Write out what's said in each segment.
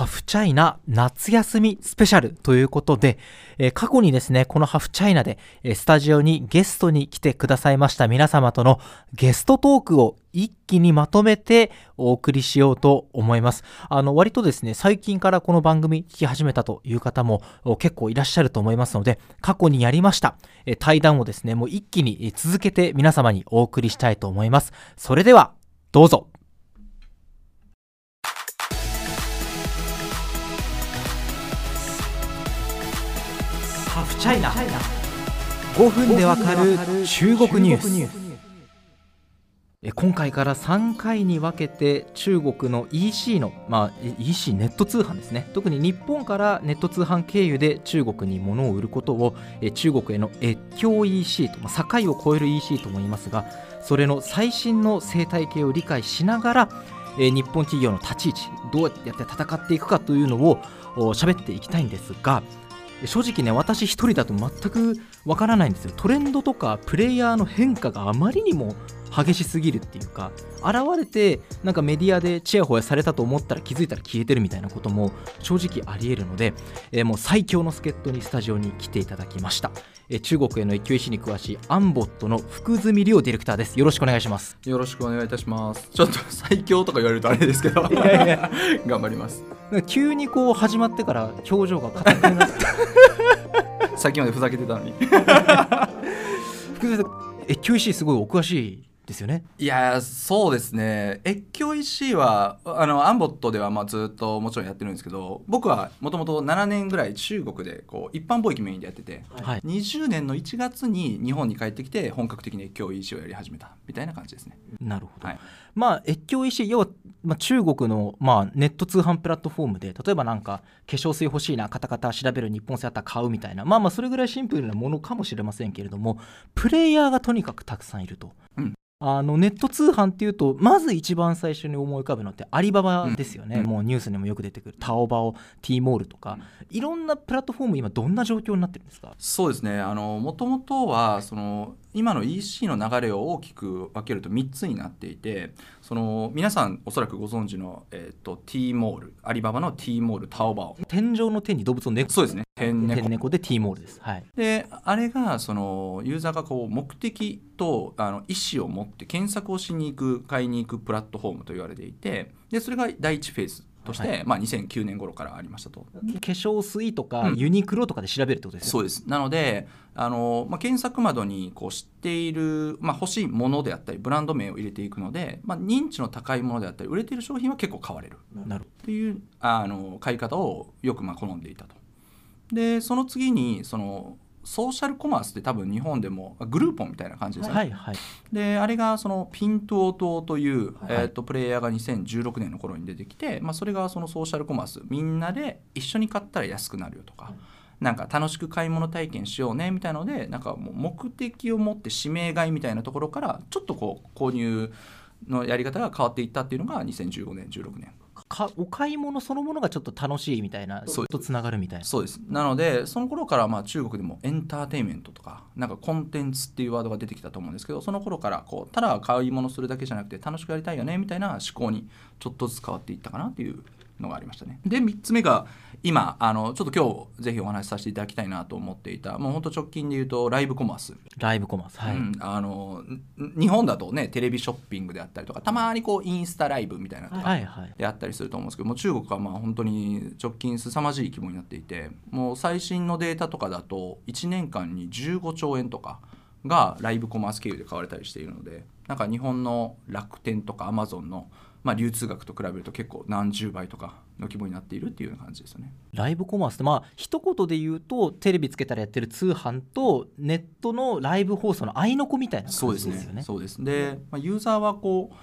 ハフチャイナ夏休みスペシャルということで、えー過去にですね、このハフチャイナで、えースタジオにゲストに来てくださいました皆様とのゲストトークを一気にまとめてお送りしようと思います。あの、割とですね、最近からこの番組聞き始めたという方も結構いらっしゃると思いますので、過去にやりました、えー対談をですね、もう一気に続けて皆様にお送りしたいと思います。それでは、どうぞ。チャイナ5分でわかる中国ニュース。え今回から3回に分けて中国の EC の、まあ、EC ネット通販ですね。特に日本からネット通販経由で中国に物を売ることを中国への越境 EC と、まあ、境を越える EC とも言いますがそれの最新の生態系を理解しながらえ日本企業の立ち位置どうやって戦っていくかというのを喋っていきたいんですが正直ね私一人だと全くわからないんですよ。トレンドとかプレイヤーの変化があまりにも激しすぎるっていうか現れてなんかメディアでチヤホヤされたと思ったら気づいたら消えてるみたいなことも正直ありえるので、えーもう最強の助っ人にスタジオに来ていただきました、えー中国への越境石に詳しいアンボットの福住亮ディレクターですよろしくお願いしますよろしくお願いいたします。ちょっと最強とか言われるとあれですけど、やいや 頑張ります。急にこう始まってから表情が硬くなって さっきまでふざけてたのに。福住さん越境石すごいお詳しいですよねいやー、そうですね。越境 EC は、あの、アンボットではまあずっともちろんやってるんですけど、僕はもともと7年ぐらい中国でこう一般貿易メインでやってて、はい20年の1月に日本に帰ってきて本格的に越境 EC をやり始めたみたいな感じですね。なるほど、はいまあ越境 EC 要は、まあ、中国の、まあ、ネット通販プラットフォームで例えばなんか化粧水欲しいなカタカタ調べる日本製あったら買うみたいな。まあまあそれぐらいシンプルなものかもしれませんけれどもプレイヤーがとにかくたくさんいると。うん。あのネット通販っていうとまず一番最初に思い浮かぶのってアリババですよね、うん。もうニュースにもよく出てくる。タオバオ T モールとか、いろんなプラットフォーム今どんな状況になってるんですか？そうですね。あの、もともとは、その、今の EC の流れを大きく分けると3つになっていて、その、皆さんおそらくご存知の、えっ、と、T モール、アリババの T モール、タオバオ。天井の手に動物の猫。そうですね。天猫。天猫で T モールです。はい。であれがそのユーザーがこう目的とあの意思を持って検索をしに行く買いに行くプラットフォームと言われていてでそれが第一フェーズとして、はまあ、2009年頃からありましたと。化粧水とかうん。ユニクロとかで調べるってことですよ、そうです。なのであの、まあ、検索窓にこう知っている、まあ、欲しいものであったりブランド名を入れていくので、まあ、認知の高いものであったり売れている商品は結構買われる。なるっていうあの買い方をよくまあ好んでいたと。でその次にそのソーシャルコマースって多分日本でもあグルーポンみたいな感じですよね。はいはい。であれがそのピントオトという、はいえー、とプレイヤーが2016年の頃に出てきて、まあ、それがそのソーシャルコマース。みんなで一緒に買ったら安くなるよとか。なんか楽しく買い物体験しようねみたいなのでなんかもう目的を持って指名買いみたいなところからちょっとこう購入のやり方が変わっていったっていうのが2015年16年かお買い物そのものがちょっと楽しいみたいなそう。とつながるみたいな。そうです。なのでその頃からまあ中国でもエンターテインメントとかなんかコンテンツっていうワードが出てきたと思うんですけどその頃からこうただ買い物するだけじゃなくて楽しくやりたいよねみたいな思考にちょっとずつ変わっていったかなっていうのがありましたね。で3つ目が今あのちょっと今日ぜひお話しさせていただきたいなと思っていたもう本当直近で言うとライブコマース。ライブコマースはい、うん、あのん日本だとねテレビショッピングであったりとかたまにこうインスタライブみたいなのとかであったりすると思うんですけどもう中国はまあ本当に直近凄まじい規模になっていてもう最新のデータとかだと1年間に15兆円とかがライブコマース経由で買われたりしているのでなんか日本の楽天とかアマゾンのまあ流通額と比べると結構何十倍とかの規模になっているっていうような感じですよね。ライブコマースってまあ一言で言うとテレビつけたらやってる通販とネットのライブ放送の合いの子みたいなそうですね。感じですよね。そうですで、まあ、ユーザーはこう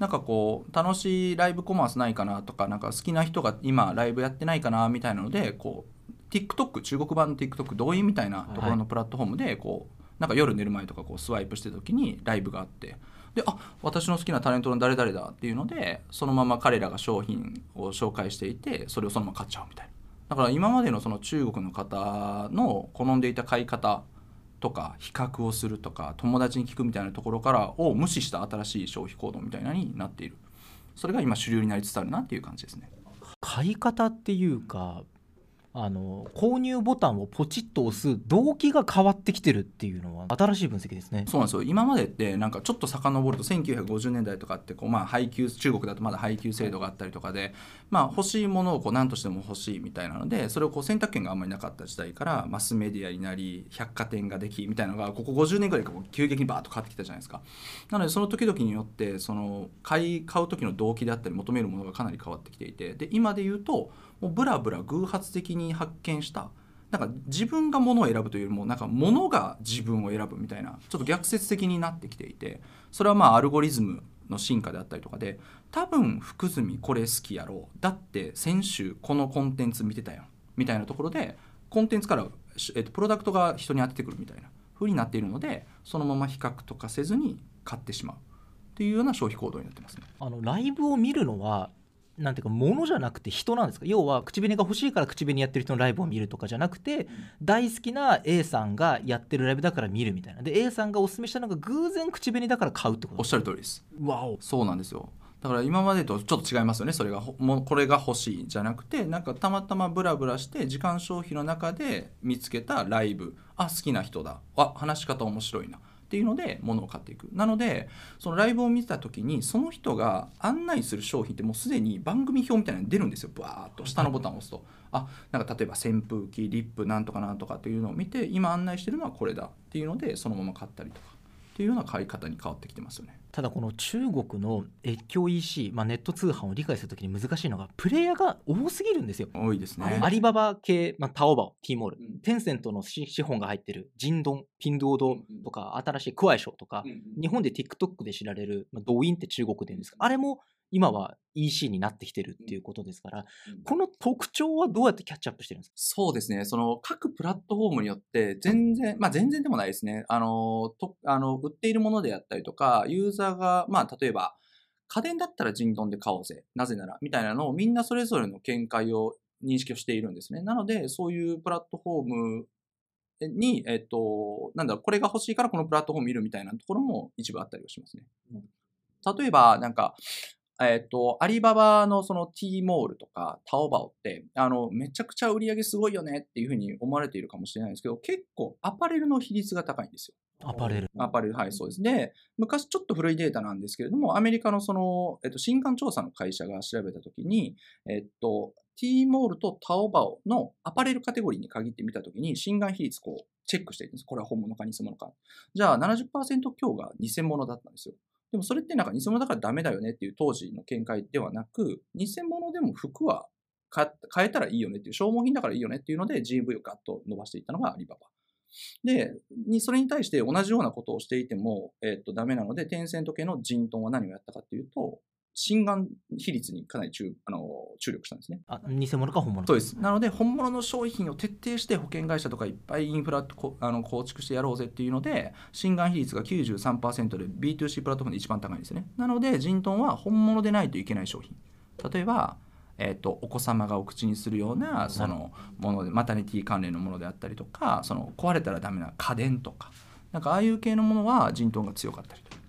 なんかこう楽しいライブコマースないかなとかなんか好きな人が今ライブやってないかなみたいなのでこう TikTok 中国版の TikTok 動員みたいなところのプラットフォームでこうなんか夜寝る前とかこうスワイプしてた時にライブがあってであ私の好きなタレントの誰々だっていうのでそのまま彼らが商品を紹介していてそれをそのまま買っちゃうみたいな。だから今までのその中国の方の好んでいた買い方とか比較をするとか友達に聞くみたいなところからを無視した新しい消費行動みたいなになっている。それが今主流になりつつあるなっていう感じですね。買い方っていうかあの購入ボタンをポチッと押す動機が変わってきてるっていうのは新しい分析ですね。そうなんですよ今までってなんかちょっと遡ると1950年代とかってこうまあ配給中国だとまだ配給制度があったりとかで、まあ、欲しいものをこう何としても欲しいみたいなのでそれをこう選択権があんまりなかった時代からマスメディアになり百貨店ができみたいなのがここ50年ぐらいか急激にバーッと変わってきたじゃないですか。なのでその時々によってその買い買う時の動機であったり求めるものがかなり変わってきていてで今で言うともうブラブラ偶発的に発見した。なんか自分が物を選ぶというよりもなんか物が自分を選ぶみたいなちょっと逆説的になってきていてそれはまあアルゴリズムの進化であったりとかで多分福住これ好きやろう。だって先週このコンテンツ見てたよみたいなところでコンテンツから、えっと、プロダクトが人に当ててくるみたいな風になっているのでそのまま比較とかせずに買ってしまう。っていうような消費行動になってますね。あのライブを見るのはなんていうか物じゃなくて人なんですか？要は口紅が欲しいから口紅やってる人のライブを見るとかじゃなくて大好きな A さんがやってるライブだから見るみたいな。で A さんがおすすめしたのが偶然口紅だから買うってことおっしゃる通りです。わお。そうなんですよ。だから今までとちょっと違いますよねそれが。もうこれが欲しいじゃなくてなんかたまたまブラブラして時間消費の中で見つけたライブ。あ好きな人だ。あ話し方面白いなっていうので物を買っていく。なのでそのライブを見てた時にその人が案内する商品ってもうすでに番組表みたいなのに出るんですよ。バーっと下のボタンを押すと。あなんか例えば扇風機リップなんとかなんとかっていうのを見て今案内してるのはこれだっていうのでそのまま買ったりとかっていうような買い方に変わってきてますよね。ただこの中国の越境 EC、まあ、ネット通販を理解するときに難しいのがプレイヤーが多すぎるんですよ。多いですね。アリババ系、まあ、タオバオ、ティーモール、うんテンセントの資資本が入ってるジンドン、ピンドードとか、新しいクワイショウとか、日本で TikTok で知られる、まあ、ドウインって中国で言うんですか、あれも今は EC になってきてるっていうことですから、この特徴はどうやってキャッチアップしてるんですか？そうですね。その各プラットフォームによって全然、まあ全然でもないですね。あの、とあの売っているものであったりとか、ユーザーが、まあ例えば、家電だったらジンドンで買おうぜ。なぜなら、みたいなのをみんなそれぞれの見解を認識をしているんですね。なので、そういうプラットフォームに、えっと、なんだろう、これが欲しいからこのプラットフォーム見るみたいなところも一部あったりはしますね。例えば、なんか、えっ、と、アリババのその T モールとかタオバオって、あの、めちゃくちゃ売り上げすごいよねっていうふうに思われているかもしれないんですけど、結構アパレルの比率が高いんですよ。アパレル。アパレル、はい、そうです。で、昔ちょっと古いデータなんですけれども、アメリカのその、えっと、新刊調査の会社が調べたときに、えっと、T モールとタオバオのアパレルカテゴリーに限って見たときに、新刊比率こう、チェックしていくんです。これは本物か偽物か。じゃあ70%強が偽物だったんですよ。でもそれってなんか偽物だからダメだよねっていう当時の見解ではなく、偽物でも服は買えたらいいよねっていう、消耗品だからいいよねっていうので GV をガッと伸ばしていったのがアリババ。で、にそれに対して同じようなことをしていても、えっと、ダメなので、テンセント系のジントンは何をやったかっていうと、心眼比率にかなり注あの注力したんですね。あ偽物か本物かそうです。なので、本物の商品を徹底して保険会社とかいっぱいインフラこあの構築してやろうぜっていうので、心眼比率が93%で B2C プラットフォームで一番高いんですね。なので、ジントンは本物でないといけない商品。例えば、えー、とお子様がお口にするようなそのものでマタニティ関連のものであったりとかその壊れたらダメな家電とかなんかああいう系のものはジントンが強かったりとっ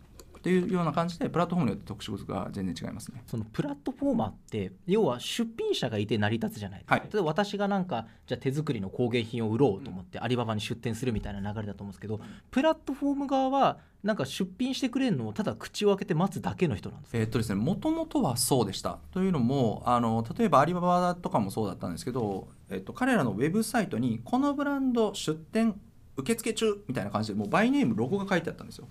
ていうような感じでプラットフォームによって特色が全然違いますね。そのプラットフォーマーって要は出品者がいて成り立つじゃないですか、はい例えば私がなんかじゃあ手作りの工芸品を売ろうと思ってアリババに出店するみたいな流れだと思うんですけどプラットフォーム側はなんか出品してくれるのをただ口を開けて待つだけの人なんですか？えーっとですね、もともとはそうでした。というのも、あの例えばアリババとかもそうだったんですけど、えーっと彼らのウェブサイトに、このブランド出店受付中みたいな感じで、もうバイネーム、ロゴが書いてあったんですよ。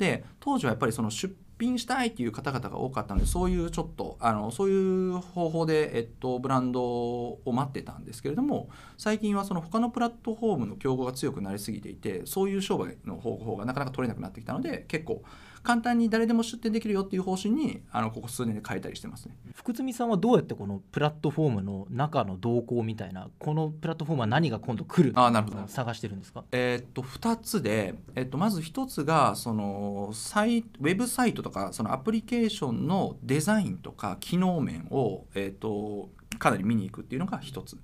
で、当時はやっぱりその出品したいっていう方々が多かったので、そういうちょっと、あのそういう方法で、えっと、ブランドを待ってたんですけれども、最近はその他のプラットフォームの競合が強くなりすぎていて、そういう商売の方法がなかなか取れなくなってきたので、結構、簡単に誰でも出店できるよっていう方針にあのここ数年で変えたりしてますね。福住さんはどうやってこのプラットフォームの中の動向みたいなこのプラットフォームは何が今度来るあーなるほどを探してるんですか？えーっと2つで、えっと、まず1つがそのサイウェブサイトとかそのアプリケーションのデザインとか機能面を、えーっとかなり見に行くっていうのが1つ。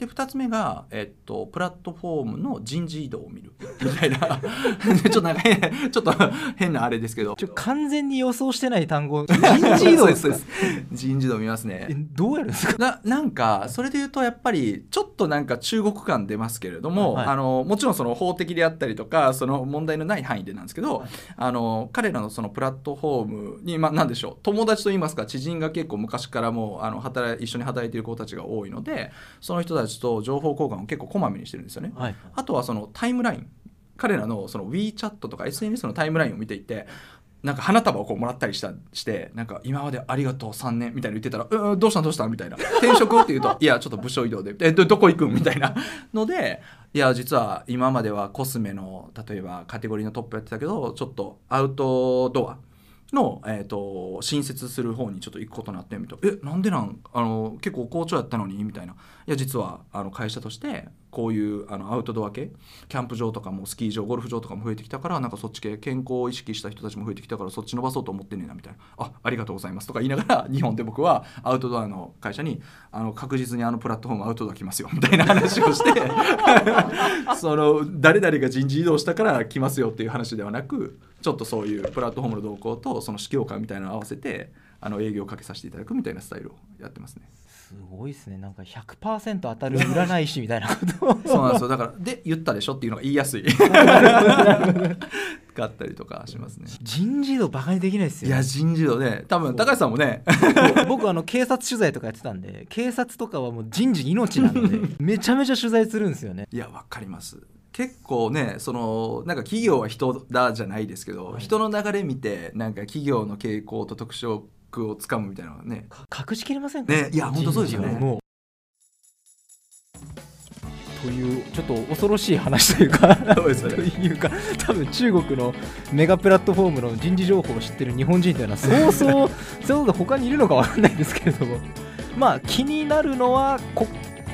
で2つ目が、えっと、プラットフォームの人事異動を見る。みたいな。ちょっとなんか変 ちょっと変なあれですけど。ちょ完全に予想してない単語。人事異動ですです。人事異動見ますえねどうやるんですか？ななんかそれで言うとやっぱりちょっとなんか中国感出ますけれども、はい。あのもちろんその法的であったりとかその問題のない範囲でなんですけど、はい。あの彼らのそのプラットフォームに、まあ、なんでしょう友達といいますか知人が結構昔からもうあの働い一緒に働いている子たちが多いのでその人たちと情報交換を結構こまめにしてるんですよね。はいあとはそのタイムライン彼らのその WeChat とか SNS のタイムラインを見ていてなんか花束をこうもらったりしたしてなんか今までありがとう3年みたいな言ってたら「うんどうしたんどうしたん?」みたいな「転職?」って言うと「いやちょっと部署移動でえどどこ行くん?」みたいなのでいや実は今まではコスメの例えばカテゴリーのトップやってたけどちょっとアウトドアの、えー、と新設する方にちょっと行くことになってみたえなんでなん？あの結構好調やったのに？みたいな。いや実はあの会社としてこういうあのアウトドア系？キャンプ場とかもスキー場ゴルフ場とかも増えてきたからなんかそっち系健康を意識した人たちも増えてきたからそっち伸ばそうと思ってんねんなみたいな。あありがとうございます。とか言いながら 日本で僕はアウトドアの会社にあの確実にあのプラットフォームアウトドア来ますよ。みたいな話をして その誰々が人事異動したから来ますよっていう話ではなくちょっとそういうプラットフォームの動向とその指揮官みたいなのを合わせてあの営業をかけさせていただくみたいなスタイルをやってますね。すごいですね。なんか100%当たる占い師みたいなことを。そう。なんですよだからで言ったでしょっていうのが言いやすい。があったりとかしますね。人事異動バカにできないですよ。いや人事異動ね。多分高橋さんもね。僕あの警察取材とかやってたんで警察とかはもう人事命なので めちゃめちゃ取材するんですよね。いやわかります結構ねそのなんか企業は人だじゃないですけど、はい。人の流れ見てなんか企業の傾向と特色をつかむみたいなのはね。か隠しきれませんか？ねいや本当そうですよね。というちょっと恐ろしい話というかとね。いうか多分中国のメガプラットフォームの人事情報を知ってる日本人というのはそうそう そういうのが他にいるのかわかんないですけれども。まあ気になるのはこ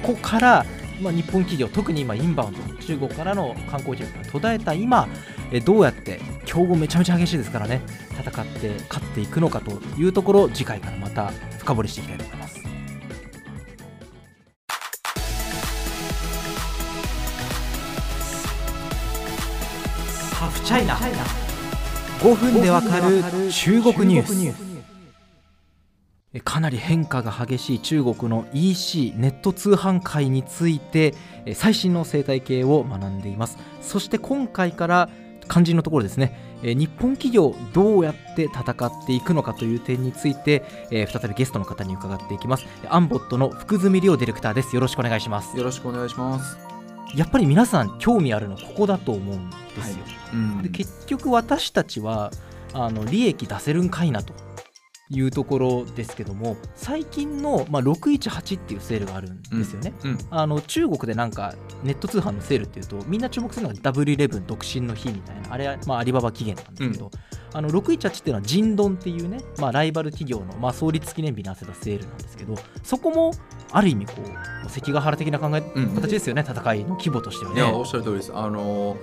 こから、まあ、日本企業特に今インバウンド中国からの観光客が途絶えた今えどうやって競合めちゃめちゃ激しいですからね戦って勝っていくのかというところを次回からまた深掘りしていきたいと思います。ハフチャイナ5分でわかる中国ニュースえかなり変化が激しい中国の EC ネット通販界についてえ最新の生態系を学んでいます。そして今回から肝心のところですね。え日本企業どうやって戦っていくのかという点についてえ再びゲストの方に伺っていきます。アンボットの福住亮ディレクターです。よろしくお願いします。よろしくお願いします、やっぱり皆さん興味あるのここだと思うんですよ、うん。で結局私たちはあの利益出せるんかいなというところですけども最近の、まあ、618っていうセールがあるんですよね、うんあの中国でなんかネット通販のセールっていうとみんな注目するのが W11 独身の日みたいなあれは、まあ、アリババ期限なんですけど、あの618っていうのはジンドンっていうね、まあ、ライバル企業の、まあ、創立記念日に合わせたセールなんですけどそこもある意味こう関ヶ原的な考え、うん形ですよね戦いの規模としてはいねやおっしゃる通りです。あの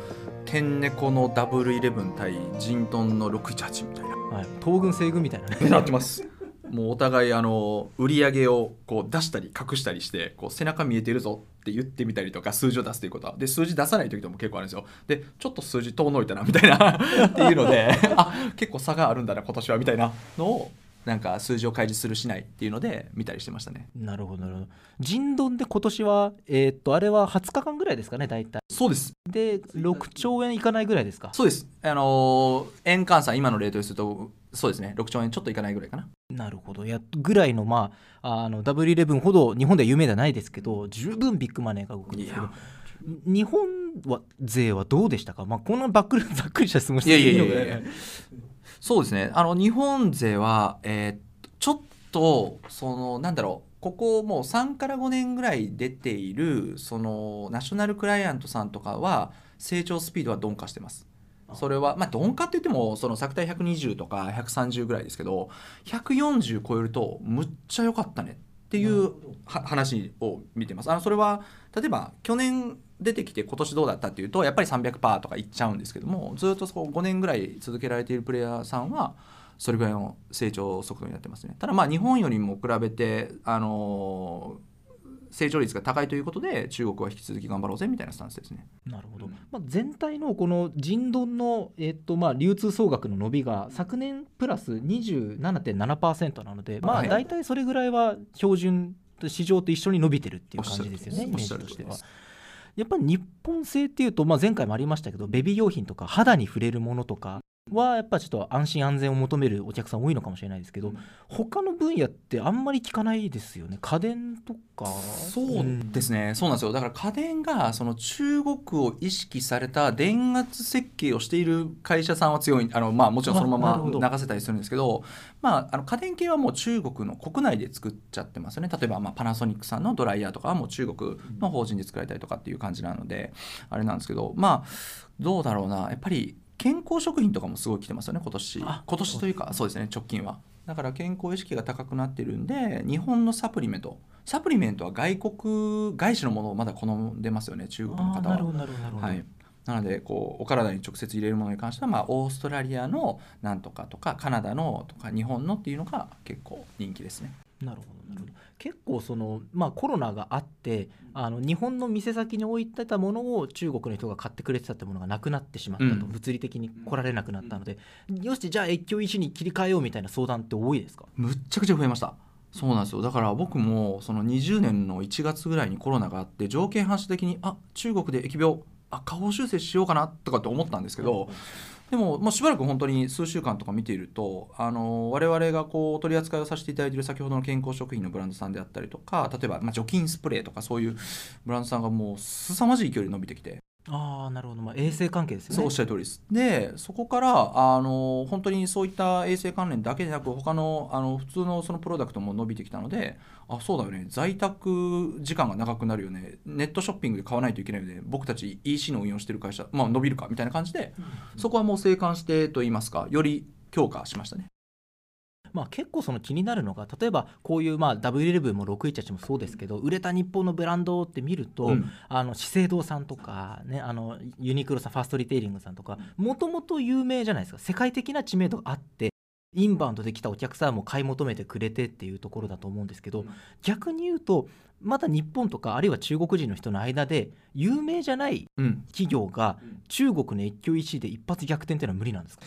天猫の W11 対ジントンの618みたいなはい、東軍西軍みたいな。ねなってます。もうお互いあの売り上げをこう出したり隠したりしてこう背中見えてるぞって言ってみたりとか数字を出すということ。はで数字出さない時でも結構あるんですよ。でちょっと数字遠のいたなみたいなっていうのであ結構差があるんだな今年はみたいなのをなんか数字を開示するしないっていうので見たりしてましたね。なるほどなるほど。人丼で今年はえーっとあれは20日間ぐらいですかね大体。そうです。で6兆円いかないぐらいですか？そうです。あのー円換算今のレートでするとそうですね。6兆円ちょっといかないぐらいかな。なるほど。やぐらいのまああの W11 ほど日本では有名ではないですけど十分ビッグマネーが動くんですけど日本は勢はどうでしたか、まあ、こんなばっくりざっくりした質問していいのかいやいやいやそうですねあの日本勢は、えーちょっとそのなんだろうここもう3から5年ぐらい出ているそのナショナルクライアントさんとかは成長スピードは鈍化してます。それはまあ鈍化って言ってもその作体120とか130ぐらいですけど140超えるとむっちゃ良かったねっていうは話を見てます。あのそれは例えば去年出てきて今年どうだったっていうとやっぱり300%とかいっちゃうんですけどもずっとそこ5年ぐらい続けられているプレイヤーさんはそれぐらいの成長速度になってますねただまあ日本よりも比べてあの成長率が高いということで中国は引き続き頑張ろうぜみたいなスタンスですね。なるほど、うんまあ、全体のこの人丼の、えっとまあ、流通総額の伸びが昨年プラス27.7%なので、まあ、はい大体それぐらいは標準市場と一緒に伸びてるっていう感じですよね、イメージとしては。やっぱり日本製っていうと、まあ、前回もありましたけどベビー用品とか肌に触れるものとか。はやっぱちょっと安心安全を求めるお客さん多いのかもしれないですけど、うん。他の分野ってあんまり聞かないですよね。家電とか。そうですね、そうなんですよ。だから家電がその中国を意識された電圧設計をしている会社さんは強い。あの、まあ、もちろんそのまま流せたりするんですけど、まあ、あの家電系はもう中国の国内で作っちゃってますよね。例えばまあパナソニックさんのドライヤーとかはもう中国の法人で作られたりとかっていう感じなのであれなんですけどまあどうだろうな。やっぱり健康食品とかもすごい来てますよね今年。あ今年というかそうですね。直近は。だから健康意識が高くなってるんで日本のサプリメント。サプリメントは外国外資のものをまだ好んでますよね中国の方は。あーなるほどなるほどなるほど、はい。なのでこうお体に直接入れるものに関しては、まあ、オーストラリアのなんとかとかカナダのとか日本のっていうのが結構人気ですね。なるほどなるほど結構その、まあ、コロナがあってあの日本の店先に置いてたものを中国の人が買ってくれてたってものがなくなってしまったと、うん。物理的に来られなくなったので、よしじゃあ越境医師に切り替えようみたいな相談って多いですか？むっちゃくちゃ増えました。そうなんですよ。だから僕もその20年の1月ぐらいにコロナがあって条件反射的にあ中国で疫病あ下方修正しようかなとかって思ったんですけど、でも、もう、しばらく本当に数週間とか見ているとあの我々がこう取り扱いをさせていただいている先ほどの健康食品のブランドさんであったりとか例えば、ま、除菌スプレーとかそういうブランドさんがもう凄まじい勢いで伸びてきて。ああなるほど、まあ、衛生関係ですよね。そうおっしゃる通りです。でそこからあの本当にそういった衛生関連だけでなく他のあの普通のそのプロダクトも伸びてきたのであそうだよね。在宅時間が長くなるよね。ネットショッピングで買わないといけないよね。僕たち EC の運用してる会社、まあ、伸びるかみたいな感じでそこはもう静観してと言いますかより強化しましたね。まあ、結構その気になるのが例えばこういうまあ W11 も618もそうですけど売れた日本のブランドって見ると、うん。あの資生堂さんとか、ね、あのユニクロさんファーストリテイリングさんとかもともと有名じゃないですか。世界的な知名度があってインバウンドで来たお客さんも買い求めてくれてっていうところだと思うんですけど、うん。逆に言うとまだ日本とかあるいは中国人の人の間で有名じゃないうん。企業が中国の越境 EC で一発逆転っていうのは無理なんですか？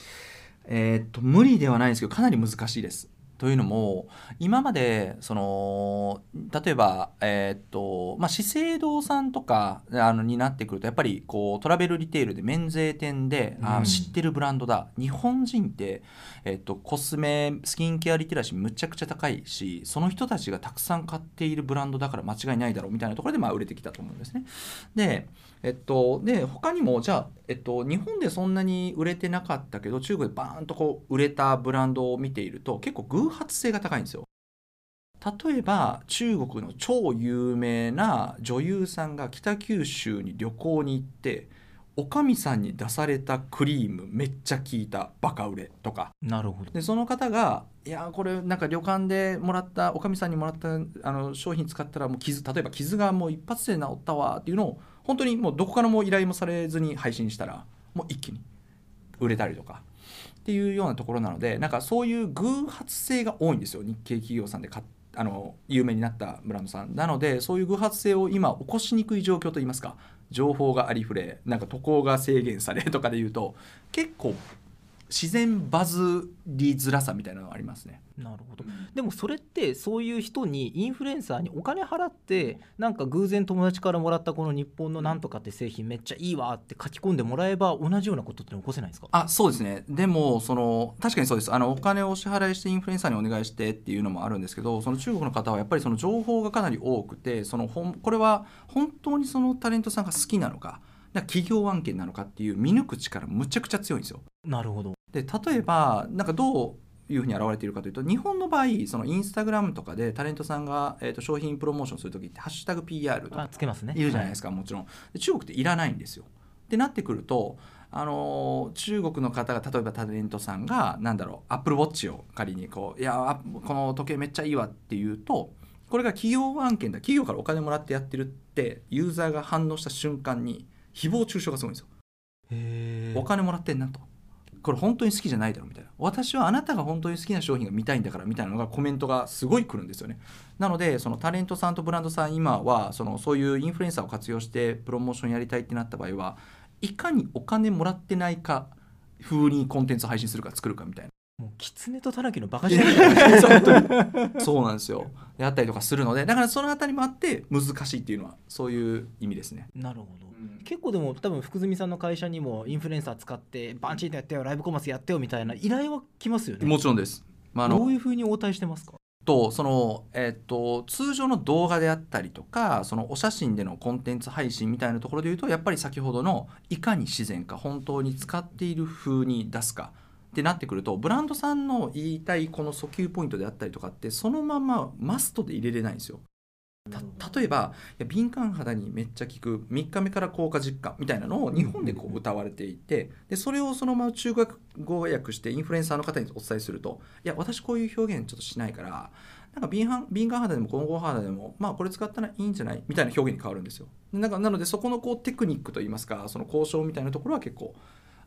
えーっと無理ではないんですけどかなり難しいです。というのも今までその例えば、えーっとまあ、資生堂さんとかあのになってくるとやっぱりこうトラベルリテールで免税店で、あうん知ってるブランドだ日本人って、えーっとコスメスキンケアリテラシーむちゃくちゃ高いしその人たちがたくさん買っているブランドだから間違いないだろうみたいなところでまあ売れてきたと思うんですね。でえっと、で他にもじゃあ、えっと、日本でそんなに売れてなかったけど中国でバーンとこう売れたブランドを見ていると結構偶発性が高いんですよ。例えば中国の超有名な女優さんが北九州に旅行に行っておかみさんに出されたクリームめっちゃ効いたバカ売れとかなるほどでその方が「いやこれなんか旅館でもらったおかみさんにもらったあの商品使ったらもう傷例えば傷がもう一発で治ったわ」っていうのを本当にもうどこからも依頼もされずに配信したらもう一気に売れたりとかっていうようなところなのでなんかそういう偶発性が多いんですよ日系企業さんで買っあの有名になったブランドさんなのでそういう偶発性を今起こしにくい状況といいますか情報がありふれなんか渡航が制限されとかで言うと結構自然バズりづらさみたいなのがありますね。なるほど。でもそれってそういう人にインフルエンサーにお金払ってなんか偶然友達からもらったこの日本のなんとかって製品めっちゃいいわって書き込んでもらえば同じようなことって起こせないんですか？あそうですね。でもその確かにそうです。あのお金をお支払いしてインフルエンサーにお願いしてっていうのもあるんですけどその中国の方はやっぱりその情報がかなり多くてそのほんこれは本当にそのタレントさんが好きなのかなんか企業案件なのかっていう見抜く力むちゃくちゃ強いんですよ。なるほどで例えばなんかどういうふうに現れているかというと日本の場合そのインスタグラムとかでタレントさんが、えー、と商品プロモーションする時って「ハッシュタグ #PR」とかあつけますね。いるじゃないですか、もちろん。で中国っていらないんですよ。ってなってくるとあのー中国の方が例えばタレントさんがなんだろうアップルウォッチを仮にこう「いやあこの時計めっちゃいいわ」っていうとこれが企業案件だ企業からお金もらってやってるってユーザーが反応した瞬間に誹謗中傷がすごいんですよ。お金もらってんなとこれ本当に好きじゃないだろみたいな。私はあなたが本当に好きな商品が見たいんだからみたいなのがコメントがすごい来るんですよね。なのでそのタレントさんとブランドさん今はそのそういうインフルエンサーを活用してプロモーションやりたいってなった場合はいかにお金もらってないか風にコンテンツ配信するか作るかみたいな。もう狐とタヌキのバカじゃない？本当にそうなんですよ。であったりとかするのでだからそのあたりもあって難しいっていうのはそういう意味ですね。なるほど。結構でも多分福住さんの会社にもインフルエンサー使ってバンチーとやってよライブコマースやってよみたいな依頼は来ますよね。もちろんです、まあ、あのどういうふうに応対してますか？とその、えっと通常の動画であったりとかそのお写真でのコンテンツ配信みたいなところで言うとやっぱり先ほどのいかに自然か本当に使っている風に出すかってなってくるとブランドさんの言いたいこの訴求ポイントであったりとかってそのままマストで入れれないんですよ。た例えばいや敏感肌にめっちゃ効く3日目から効果実感みたいなのを日本でこう歌われていてでそれをそのまま中国語訳してインフルエンサーの方にお伝えするといや私こういう表現ちょっとしないからなんか敏感敏感肌でも混合肌でもまあこれ使ったらいいんじゃないみたいな表現に変わるんですよなんかなのでそこのこうテクニックといいますかその交渉みたいなところは結構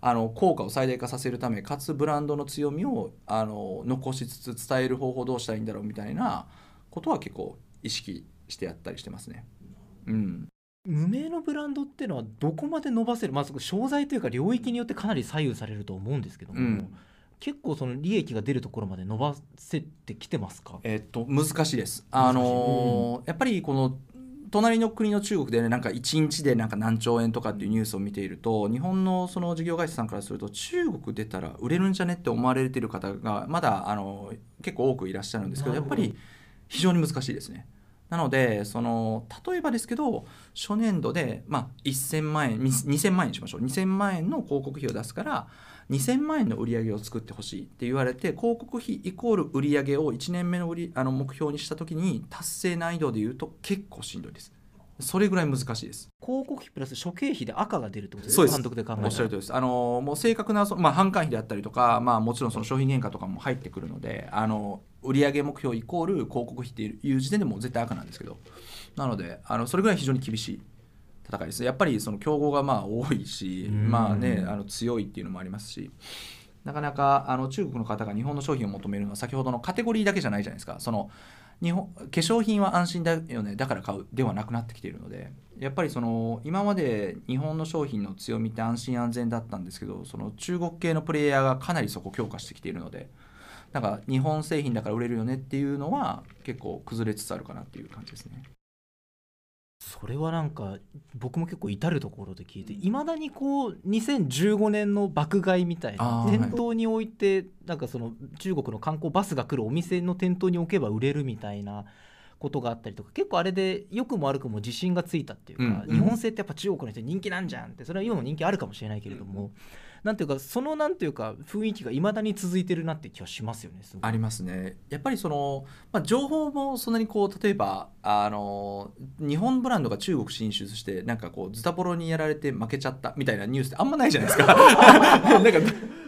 あの効果を最大化させるためかつブランドの強みをあの残しつつ伝える方法どうしたらいいんだろうみたいなことは結構意識してやったりしてますね。うん、無名のブランドっていうのはどこまで伸ばせるまあ商材というか領域によってかなり左右されると思うんですけども、うん結構その利益が出るところまで伸ばせてきてますか？えっと難しいです。あのーやっぱりこの隣の国の中国でねなんか1日でなんか何兆円とかっていうニュースを見ていると日本のその事業会社さんからすると中国出たら売れるんじゃねって思われている方がまだあの結構多くいらっしゃるんですけどやっぱり非常に難しいですね。なのでその例えばですけど初年度で、まあ、1000万円に2000万円にしましょう2000万円の広告費を出すから2000万円の売り上げを作ってほしいって言われて広告費イコール売り上げを1年目の売りあの目標にした時に達成難易度で言うと結構しんどいです。それぐらい難しいです。広告費プラス諸経費で赤が出るってことですそうです。監督で考えおっしゃるとりです。あのもう正確なその、まあ、販管費であったりとか、まあ、もちろんその商品原価とかも入ってくるのであの売上目標イコール広告費っていう時点でもう絶対赤なんですけど。なのであのそれぐらい非常に厳しい戦いです。やっぱりその競合がまあ多いし、うん。まあね、あの強いっていうのもありますしなかなかあの中国の方が日本の商品を求めるのは先ほどのカテゴリーだけじゃないじゃないですか。その日本化粧品は安心だよね。だから買うではなくなってきているのでやっぱりその今まで日本の商品の強みって安心安全だったんですけどその中国系のプレイヤーがかなりそこ強化してきているのでなんか日本製品だから売れるよねっていうのは結構崩れつつあるかなっていう感じですね。それはなんか僕も結構至る所で聞いていまだにこう2015年の爆買いみたいな店頭に置いてなんかその中国の観光バスが来るお店の店頭に置けば売れるみたいなことがあったりとか結構あれで良くも悪くも自信がついたっていうか、うん日本製ってやっぱ中国の人に人気なんじゃんってそれは今も人気あるかもしれないけれども、なんていうかそのなんていうか雰囲気がいまだに続いてるなって気はしますよねありますね。やっぱりその、まあ、情報もそんなにこう例えばあの日本ブランドが中国進出してなんかこうズタボロにやられて負けちゃったみたいなニュースってあんまないじゃないですか。なんか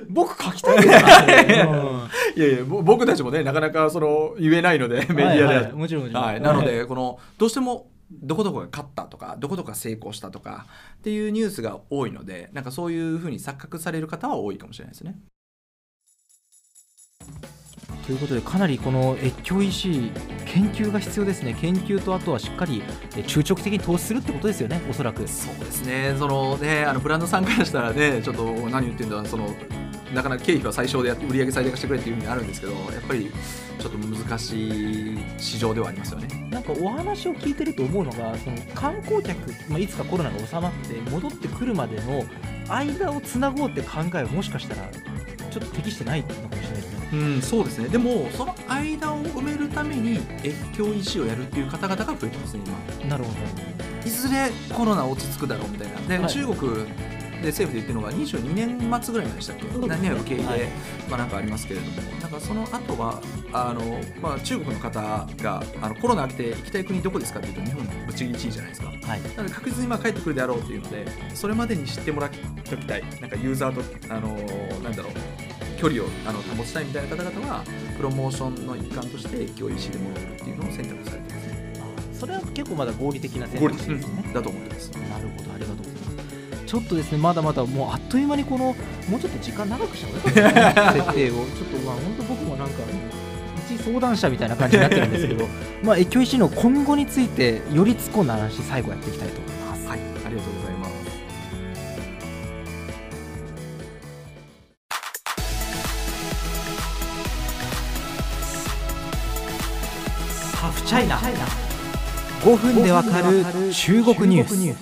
僕書きたい いやいやぼ僕たちもねなかなかその言えないのでメディアで、は。いはいもちろんもちろん。はい、なのでこのどうしてもどこどこが勝ったとかどこどこが成功したとかっていうニュースが多いのでなんかそういうふうに錯覚される方は多いかもしれないですね。ということでかなりこの越境 EC 研究が必要ですね。研究とあとはしっかりえ中長期的に投資するってことですよねおそらく。そうですね。そのねあのブランドさんからしたらねちょっと何言ってんだそのなかなか経費は最小でやって売り上げ最大化してくれっていうふうにあるんですけどやっぱりちょっと難しい市場ではありますよね。なんかお話を聞いてると思うのがその観光客、まあ、いつかコロナが収まって戻ってくるまでの間をつなごうって考えはもしかしたらちょっと適してないのかもしれないうん、そうですね。でもその間を埋めるために越境医師をやるっていう方々が増えてますね今。なるほいずれコロナ落ち着くだろうみたいな。で、はい。中国で政府で言ってるのが22年末ぐらいまでしたっけ？ね何年の経緯で、はい。まあ、なんかありますけれども。なんかその後はあの、まあ、中国の方があのコロナ明けて行きたい国どこですかっていうと日本ぶっちぎり1位じゃないですか。どはい。なので確実にまあ帰ってくるであろうっていうのでそれまでに知ってもらっておきたい。なんかユーザーとあのなんだろう距離をあの保ちたいみたいな方々はプロモーションの一環として教育してもらうっていうのを選択されてますね。あそれは結構まだ合理的な選択肢ですね、だと思ってます。なるほどありがとうございますちょっとですねまだまだもうあっという間にこのもうちょっと時間長くした方がいいかな設定をちょっとまあ本当僕もなんか一相談者みたいな感じになってるんですけど まあ越境石の今後についてより突っ込んだ話最後やっていきたいと思います。チャイナ5分でわかる中国ニュース。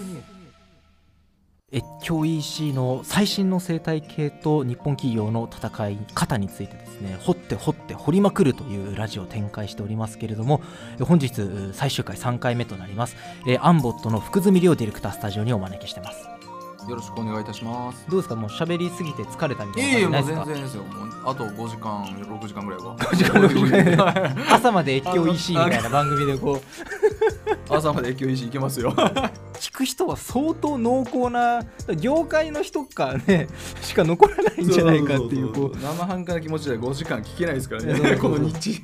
越境 EC の最新の生態系と日本企業の戦い方についてですね掘って掘って掘りまくるというラジオを展開しておりますけれどもえ本日最終回3回目となります。えアンボットの福住亮ディレクタースタジオにお招きしてますよろしくお願いいたします。どうですか？もう喋りすぎて疲れたみたいいなえいえもう感じないですか？全然ですよ。もうあと5時間6時間ぐらいは。5時間6時間。は い朝まで越境 EC みたいな番組でこう。朝まで駅石行けますよ。聞く人は相当濃厚な業界の人かねしか残らないんじゃないかっていうこう。生半可な気持ちで5時間聞けないですからね。この日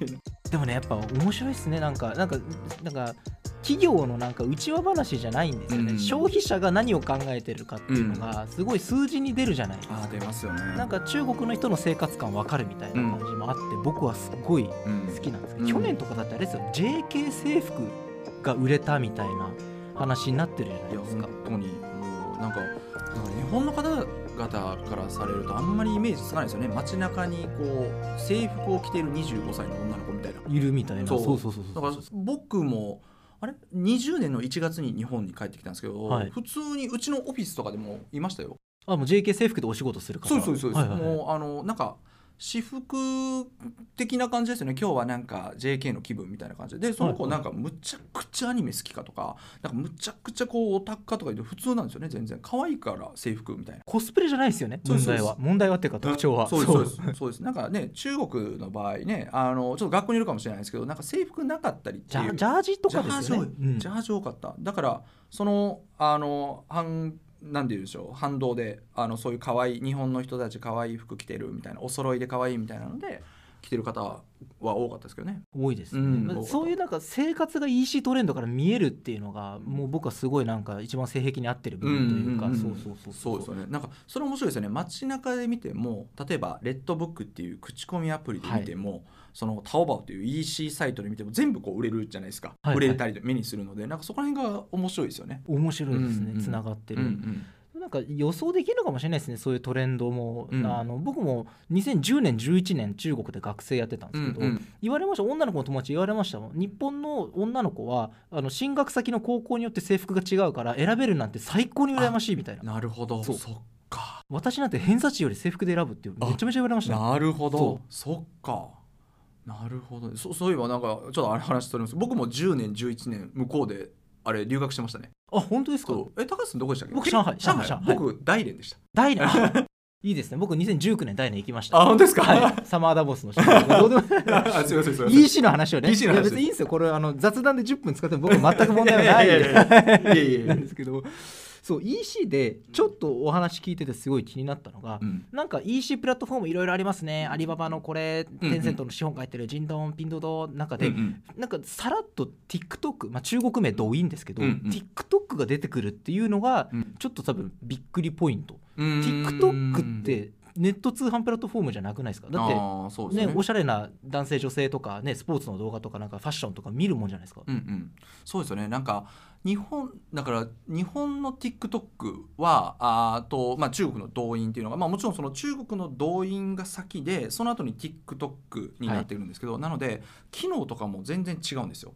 でもねやっぱ面白いですね。なんかなんかなんか企業のなんか内輪話じゃないんですよね、うん。消費者が何を考えてるかっていうのがすごい数字に出るじゃないですか、あー出ますよね。なんか中国の人の生活感わかるみたいな感じもあって、僕はすっごいうん好きなんですけど、うん。去年とかだってあれですよ。JK 制服が売れたみたいな話になってるじゃないですか。本当に。もうなんかなんか日本の方々からされるとあんまりイメージつかないですよね。街中にこう制服を着ている25歳の女の子みたいな。いるみたいな。そう。そうそうそうそうだから僕もあれ？20年の1月に日本に帰ってきたんですけど、はい。普通にうちのオフィスとかでもいましたよ。あもう JK 制服でお仕事する方。そうそうそうです、はいはいはい。もうあのなんか私服的な感じですよね。今日はなんか JK の気分みたいな感じ。ででその子はいなんかむちゃくちゃアニメ好きかとかなんかむちゃくちゃこうオタクかとか言うと普通なんですよね全然。可愛いから制服みたいな。コスプレじゃないですよね問題は。問題はっていうか特徴は。そうですそうですそう。です。なんかね中国の場合ねあのちょっと学校にいるかもしれないですけどなんか制服なかったりっていう。ジャージとかですよね。ジャージ多い。ジャージ多かった。だからそのあの反なんて言うんでしょう。反動であのそういう可愛い日本の人たち可愛い服着てるみたいなお揃いで可愛いみたいなので着てる方は多かったですけどね。多いですね、うん。まあそういうなんか生活が EC トレンドから見えるっていうのがもう僕はすごいなんか一番性癖に合ってる部分というか、んんんそうそうそうそう。ですよね。なんかそれ面白いですよね。街中で見ても例えばレッドブックっていう口コミアプリで見ても、そのタオバオという EC サイトで見ても全部こう売れるじゃないですか、はいはい。売れたりで目にするのでなんかそこら辺が面白いですよね。面白いですね、うんうんつながってる、うんうんなんか予想できるのかもしれないですねそういうトレンドも、うん。あの僕も2010年11年中国で学生やってたんですけど、うんうん。言われました女の子の友達言われましたもん。日本の女の子はあの進学先の高校によって制服が違うから選べるなんて最高に羨ましいみたいな。なるほど。そっか。私なんて偏差値より制服で選ぶっていうめちゃめちゃ言われましたねなるほど。そそっかなるほどそそういえばなんかちょっとあれ話しております。僕も10年11年向こうであれ留学してましたね。あ本当ですか？え高橋さんどこでしたっけ？僕上海。上海上海。僕大連でした。大連。あ いいですね。僕2019年大連行きました。あ本当ですか、はい、サマーダボスのどうでも。あすいませんすいません。EC の話をね。EC の話いや別にいいんですよ。これあの雑談で10分使っても僕は全く問題はない。いやいやいやいやいやいやいや。なんですけどそう EC でちょっとお話聞いててすごい気になったのが、うん。なんか EC プラットフォームいろいろありますね。アリババのこれうんテンセントの資本書いてるジンドンピンドド中で、うんなんかさらっと TikTok、まあ、中国名ドウィンですけど、うんうん。TikTok が出てくるっていうのがうん。ちょっと多分びっくりポイント、うん。TikTok ってネット通販プラットフォームじゃなくないですか？だってね。ね、おしゃれな男性女性とか、ね、スポーツの動画とかなんかファッションとか見るもんじゃないですか、うんうん、そうですよね。なんか日本だから日本の TikTok はあーと、まあ、中国の動員っていうのが、まあ、もちろんその中国の動員が先でその後に TikTok になってるんですけど、なので機能とかも全然違うんですよ。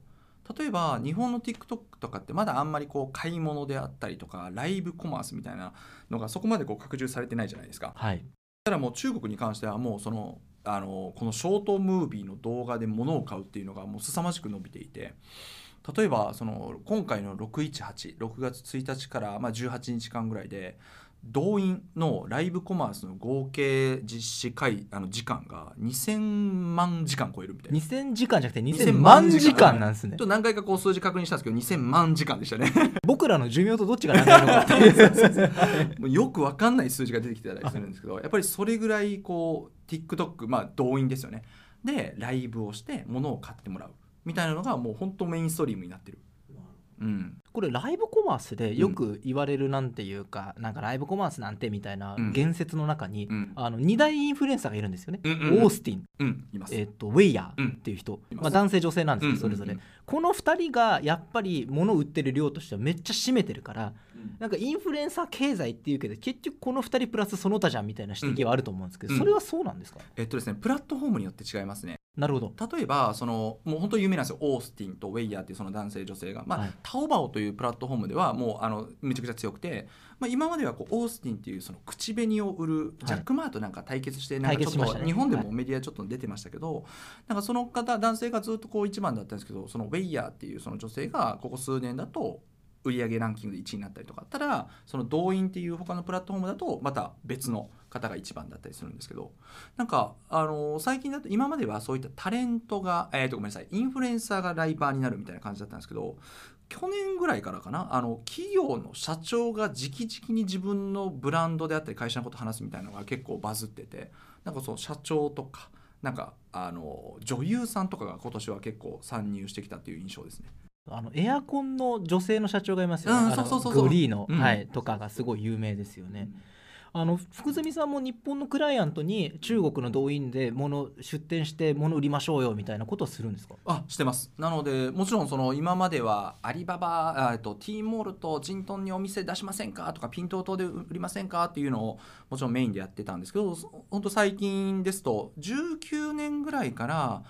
例えば日本の TikTok とかってまだあんまりこう買い物であったりとかライブコマースみたいなのがそこまでこう拡充されてないじゃないですか。はい、ただもう中国に関してはもうそのあのこのショートムービーの動画で物を買うっていうのがもう凄まじく伸びていて例えばその今回の6186月1日からまあ18日間ぐらいで動員のライブコマースの合計実施回あの時間が2000万時間超えるみたいな。2000時間じゃなくて2000 2000万万時時間間なんですね。ちょっと何回かこう数字確認したんですけど2000万時間でしたね。僕らの寿命とどっちが長いのかってい うよくわかんない数字が出てきてたりするんですけどやっぱりそれぐらいこう TikTok まあ動員ですよね。でライブをして物を買ってもらうみたいなのがもう本当メインストリームになってる、うん、ここれライブコマースでよく言われるなんていうか、なんかライブコマースなんてみたいなうん。言説の中に、うん。あの2大インフルエンサーがいるんですよね、うんうんうん。オースティン、うん。えっとウェイヤーっていう人、まあ、男性女性なんですけどそれぞれ、うんうんこの2人がやっぱり物を売ってる量としてはめっちゃ占めてるからなんかインフルエンサー経済っていうけど結局この2人プラスその他じゃんみたいな指摘はあると思うんですけど、うん。それはそうなんですか、えっとですねプラットフォームによって違いますね。なるほど。例えばそのもう本当に有名なんですよ。オースティンとウェイヤーっていうその男性女性が、まあはい。タオバオというプラットフォームではもうあのめちゃくちゃ強くて、まあ、今まではこうオースティンっていうその口紅を売るジャック・マーとなんか対決してなんかちょっ対決しましたね。と日本でもメディアちょっと出てましたけど、なんかその方男性がずっとこう一番だったんですけどそのウェイヤーっていうその女性がここ数年だと売上ランキングで1位になったりとかただその動員っていう他のプラットフォームだとまた別の方が一番だったりするんですけどなんかあの最近だと今まではそういったタレントが、えー、とごめんなさいインフルエンサーがライバーになるみたいな感じだったんですけど去年ぐらいからかなあの企業の社長が直々に自分のブランドであったり会社のこと話すみたいなのが結構バズっててなんかその社長とかなんかあの女優さんとかが今年は結構参入してきたっていう印象ですね。あのエアコンの女性の社長がいますよね、そうそうそうそうグリーの、うんはい、とかがすごい有名ですよね。あの福住さんも日本のクライアントに中国の動員で物出店して物売りましょうよみたいなことをするんですか？あしてます。なのでもちろんその今まではアリババと T モールとジントンにお店出しませんかとかピントー島で売りませんかっていうのをもちろんメインでやってたんですけど本当最近ですと19年ぐらいから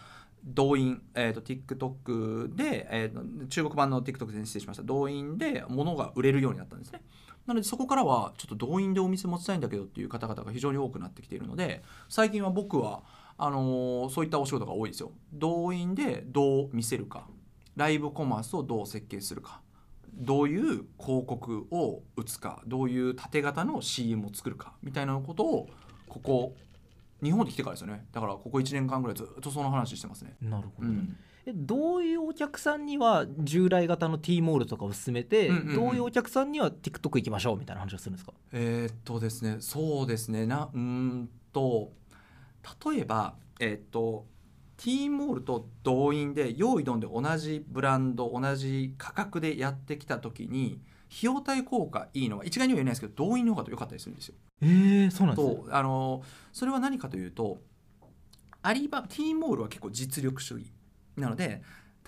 動員、えー、と TikTok で、えーと中国版の TikTok で失礼しました。動員で物が売れるようになったんですね。なのでそこからはちょっと動員でお店持ちたいんだけどっていう方々が非常に多くなってきているので最近は僕はあのーそういったお仕事が多いですよ。動員でどう見せるかライブコマースをどう設計するかどういう広告を打つかどういう縦型の CM を作るかみたいなことをここ日本に来てからですよね。だからここ1年間ぐらいずっとその話してますね。なるほど、うん。えどういうお客さんには従来型の T モールとかを勧めて、うんうんうん。どういうお客さんには TikTok 行きましょうみたいな話をするんですか？えーっとですね。そうですね。なうーんと例えばえーっと T モールと動員で用意どんで同じブランド同じ価格でやってきた時に費用対効果いいのは一概には言えないですけど動員の方が良かったりするんですよ。えー、そうなんですねとあのそれは何かというとアリバ T モールは結構実力主義なので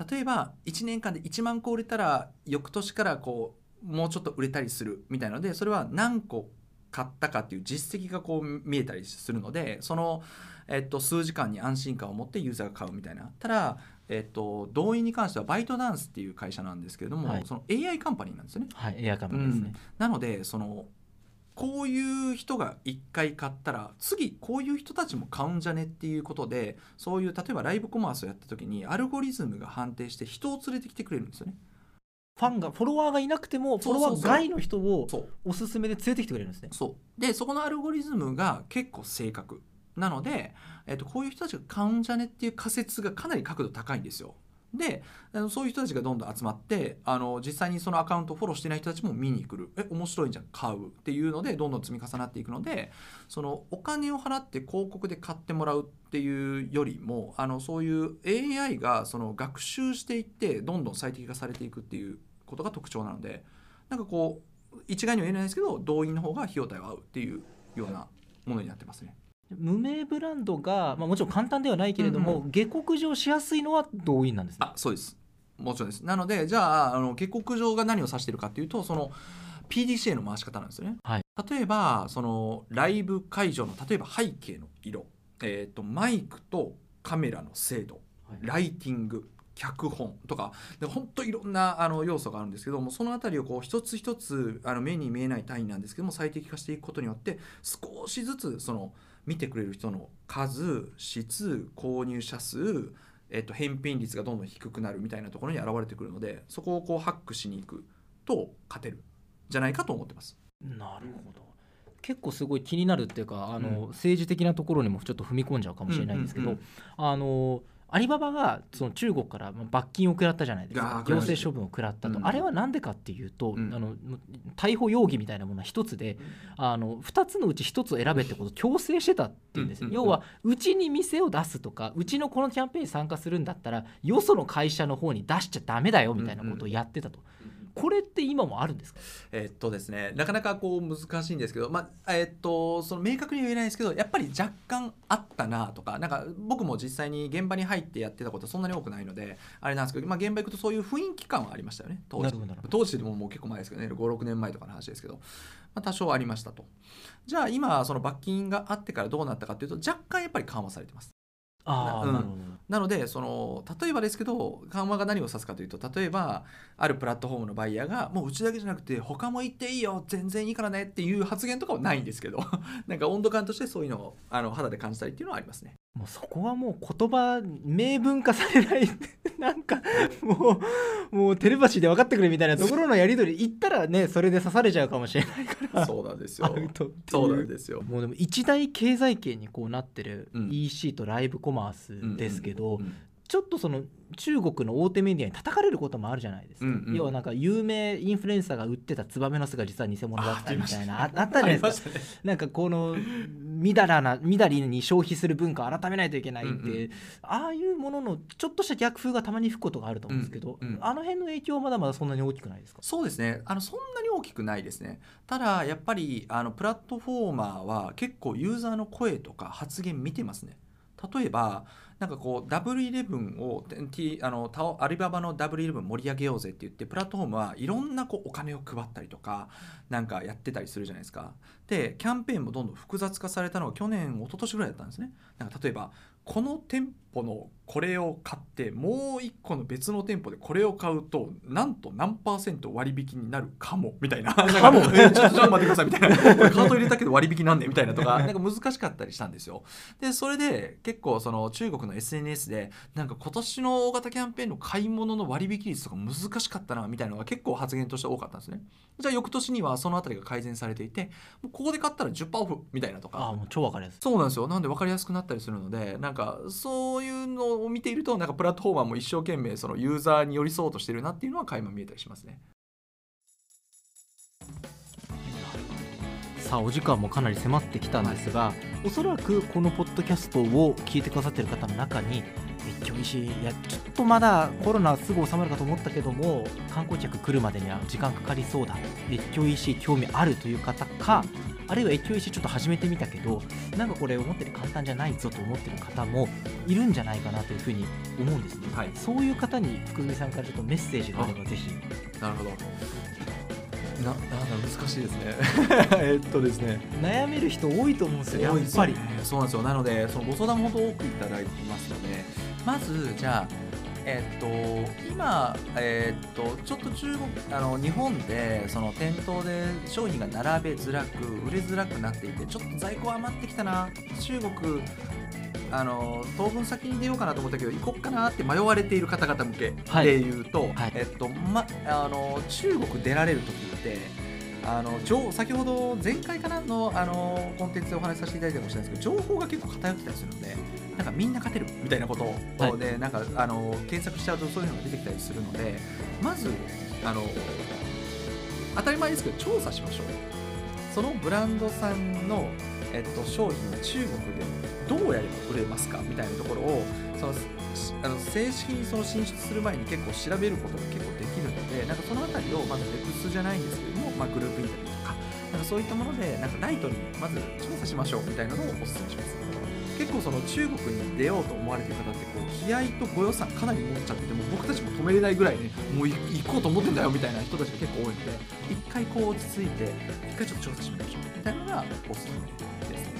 例えば1年間で1万個売れたら翌年からこうもうちょっと売れたりするみたいなのでそれは何個買ったかっていう実績がこう見えたりするのでその、えっと、数時間に安心感を持ってユーザーが買うみたいなただ、えっと、動員に関してはバイトダンスっていう会社なんですけれども、はい。その AI カンパニーなんですよね。はいエアカメラですね、なのでそのこういう人が1回買ったら次こういう人たちも買うんじゃねっていうことでそういう例えばライブコマースをやった時にアルゴリズムが判定して人を連れてきてくれるんですよね。ファンがフォロワーがいなくてもフォロワー外の人をおすすめで連れてきてくれるんですね。そう。でそこのアルゴリズムが結構正確なので、えっと、こういう人たちが買うんじゃねっていう仮説がかなり角度高いんですよ。でそういう人たちがどんどん集まってあの実際にそのアカウントをフォローしてない人たちも見に来るえ面白いんじゃん買うっていうのでどんどん積み重なっていくのでそのお金を払って広告で買ってもらうっていうよりもあのそういう AI がその学習していってどんどん最適化されていくっていうことが特徴なのでなんかこう一概には言えないですけど動員の方が費用対は合うっていうようなものになってますね。無名ブランドが、まあ、もちろん簡単ではないけれども、うん下克上しやすいのは動員なんですね。あそうです。もちろんです。なのでじゃああの下克上が何を指してるかっていうとその PDCA の回し方なんですよね、はい。例えばそのライブ会場の例えば背景の色、えー、とマイクとカメラの精度。ライティング。脚本とか。で本当いろんなあの要素があるんですけどもそのあたりをこう一つ一つあの目に見えない単位なんですけども最適化していくことによって少しずつその見てくれる人の数質購入者数、えっと、返品率がどんどん低くなるみたいなところに現れてくるのでそこをこうハックしに行くと勝てるんじゃないかと思ってます。なるほど。結構すごい気になるっていうかあの、うん。政治的なところにもちょっと踏み込んじゃうかもしれないんですけど、うんうん。あのアリババがその中国からまあ罰金を食らったじゃないですか。行政処分を食らったと、うん。あれは何でかっていうと、うん。あの逮捕容疑みたいなものは一つであの2つのうち1つを選べってことを強制してたっていうんです。要はうちに店を出すとかうちのこのキャンペーンに参加するんだったらよその会社の方に出しちゃダメだよみたいなことをやってたと。これって今もあるんですか？えっとですねなかなかこう難しいんですけど、まあえっとその明確には言えないですけどやっぱり若干あったなとかなんか僕も実際に現場に入ってやってたことはそんなに多くないのであれなんですけど、まあ、現場行くとそういう雰囲気感はありましたよね当時。当時でももう結構前ですけどね56年前とかの話ですけど、まあ、多少ありましたと。じゃあ今その罰金があってからどうなったかというと若干やっぱり緩和されてます。ああ、うんなのでその例えばですけど緩和が何を指すかというと例えばあるプラットフォームのバイヤーがもううちだけじゃなくて他も行っていいよ全然いいからねっていう発言とかはないんですけど なんか温度感としてそういうのをあの肌で感じたりっていうのはありますね。もうそこはもう言葉明文化されない。なんかもうもうテレパシーで分かってくれみたいなところのやり取り。言ったらねそれで刺されちゃうかもしれないから。そうなんですアウトってそうなんですよ。もうでも一大経済圏にこうなってるうん。EC とライブコマースですけど、ちょっとその中国の大手メディアに叩かれることもあるじゃないですか、うんうん。要はなんか有名インフルエンサーが売ってたツバメの巣が実は偽物だったみたいなあったじゃないですか。ねなんかこのみだらなみだりに消費する文化を改めないといけないって、うんうん。ああいうもののちょっとした逆風がたまに吹くことがあると思うんですけど、うんうんあの辺の影響はまだまだそんなに大きくないですか？そうですねあのそんなに大きくないですねただやっぱりあのプラットフォーマーは結構ユーザーの声とか発言見てますね例えばなんかこうダブルイレブンを T あのタオアリババのダブルイレブン盛り上げようぜって言ってプラットフォームはいろんなこうお金を配ったりとかなんかやってたりするじゃないですか。でキャンペーンもどんどん複雑化されたのが去年一昨年ぐらいだったんですね。なんか例えばこの店舗のこれを買ってもう一個の別の店舗でこれを買うとなんと何パーセント割引になるかもみたいな。かも。ちょっとちょっと待ってくださいみたいな。これカート入れたけど割引なんねみたいなとか なんか難しかったりしたんですよ。でそれで結構その中国の SNS でなんか今年の大型キャンペーンの買い物の割引率とか難しかったなみたいなのが結構発言として多かったんですね。じゃあ翌年にはそのあたりが改善されていてもうここで買ったら10%オフみたいなとか。ああもう超わかりやすい。そうなんですよ。なんで分かりやすくなったりするのでなんかそういうのを見ているとなんかプラットフォーマーも一生懸命そのユーザーに寄り添おうとしてるなっていうのは垣間見えたりしますね。さあお時間もかなり迫ってきたんですが、おそらくこのポッドキャストを聞いてくださってる方の中に越境石いやちょっとまだコロナすぐ収まるかと思ったけども観光客来るまでには時間かかりそうだ。越境石興味あるという方かあるいは越境石ちょっと始めてみたけどなんかこれ思ってる簡単じゃないぞと思ってる方もいるんじゃないかなというふうに思うんですね、はい。そういう方に福住さんからちょっとメッセージがあればぜひ。なるほど。ななんだ難しいですね。えっとですね。悩める人多いと思うんですよやっぱり。そうなんですよ。なのでそのご相談も本当多くいただいてますので。まずじゃあえっと今、えっとちょっと中国あの日本でその店頭で商品が並べづらく売れづらくなっていてちょっと在庫余ってきたな。中国あの当分先に出ようかなと思ったけど行こっかなって迷われている方々向けはい。で言うと、はい。えっとま、あの中国出られる時ってあの情先ほど前回かなのあのコンテンツでお話しさせていただいたかもしれないですけど情報が結構偏ってたりするのでなんかみんな勝てるみたいなことを、はい。でなんかあの検索しちゃうとそういうのが出てきたりするのでまずあの当たり前ですけど調査しましょう。そのブランドさんの、えっと、商品が中国でどうやれば売れますかみたいなところをそのしあの正式にその進出する前に結構調べることが結構できるのでなんかそのあたりをまずレクスじゃないんですけども、まあ、グループインタビューとかなんかそういったものでなんかライトにまず調査しましょうみたいなのをお勧めします結構その中国に出ようと思われてる方ってこう気合とご予算かなり持っちゃってても僕たちも止めれないぐらいねもう行こうと思ってんだよみたいな人たちが結構多いので一回こう落ち着いて一回ちょっと調査してみましょうみたいなのがおすすめです。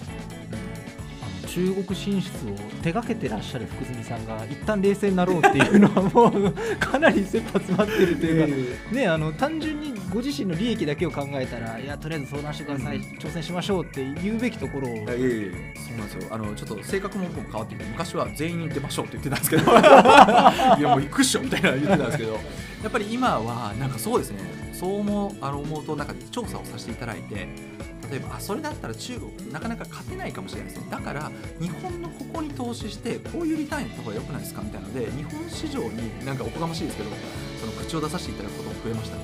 中国進出を手がけてらっしゃる福住さんが一旦冷静になろうっていうのはもうかなり切羽詰まってるというか、ね、あの単純にご自身の利益だけを考えたらいやとりあえず相談してください、うん挑戦しましょうって言うべきところを、そうなんですよ。あのちょっと性格も変わってきて昔は全員出まし ょうって言ってたんですけど。いやもう行くっしょみたいな言ってたんですけどやっぱり今はなんかそうですね。そう思うあの思うとなんか調査をさせていただいて例えばあそれだったら中国なかなか勝てないかもしれないですね。だから日本のここに投資してこういうリターンやった方が良くないですかみたいなので日本市場になんかおこがましいですけどその口を出させていただくことも増えました。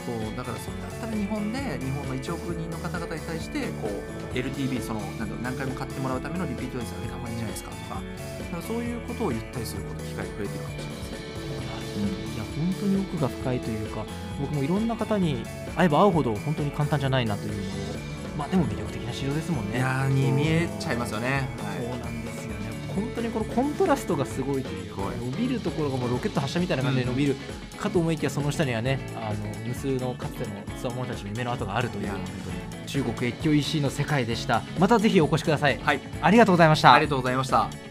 そうだからそれだったら日本で日本の1億人の方々に対してこう LTV その何回も買ってもらうためのリピート率上げた方がいいんじゃないですかとかかそういうことを言ったりすること機会が増えてるかもしれない本本当に奥が深いというか僕もいろんな方に会えば会うほど本当に簡単じゃないなというのをまあでも魅力的な市場ですもんね。いやーに見えちゃいますよね、そうなんですよね。本当にこのコントラストがすごいというか伸びるところがもうロケット発射みたいな感じで伸びるかと思いきやその下にはねあの無数のかつてのつわものたちの夢の跡があるという中国越境 EC の世界でした。またぜひお越しください。はい。ありがとうございました。ありがとうございました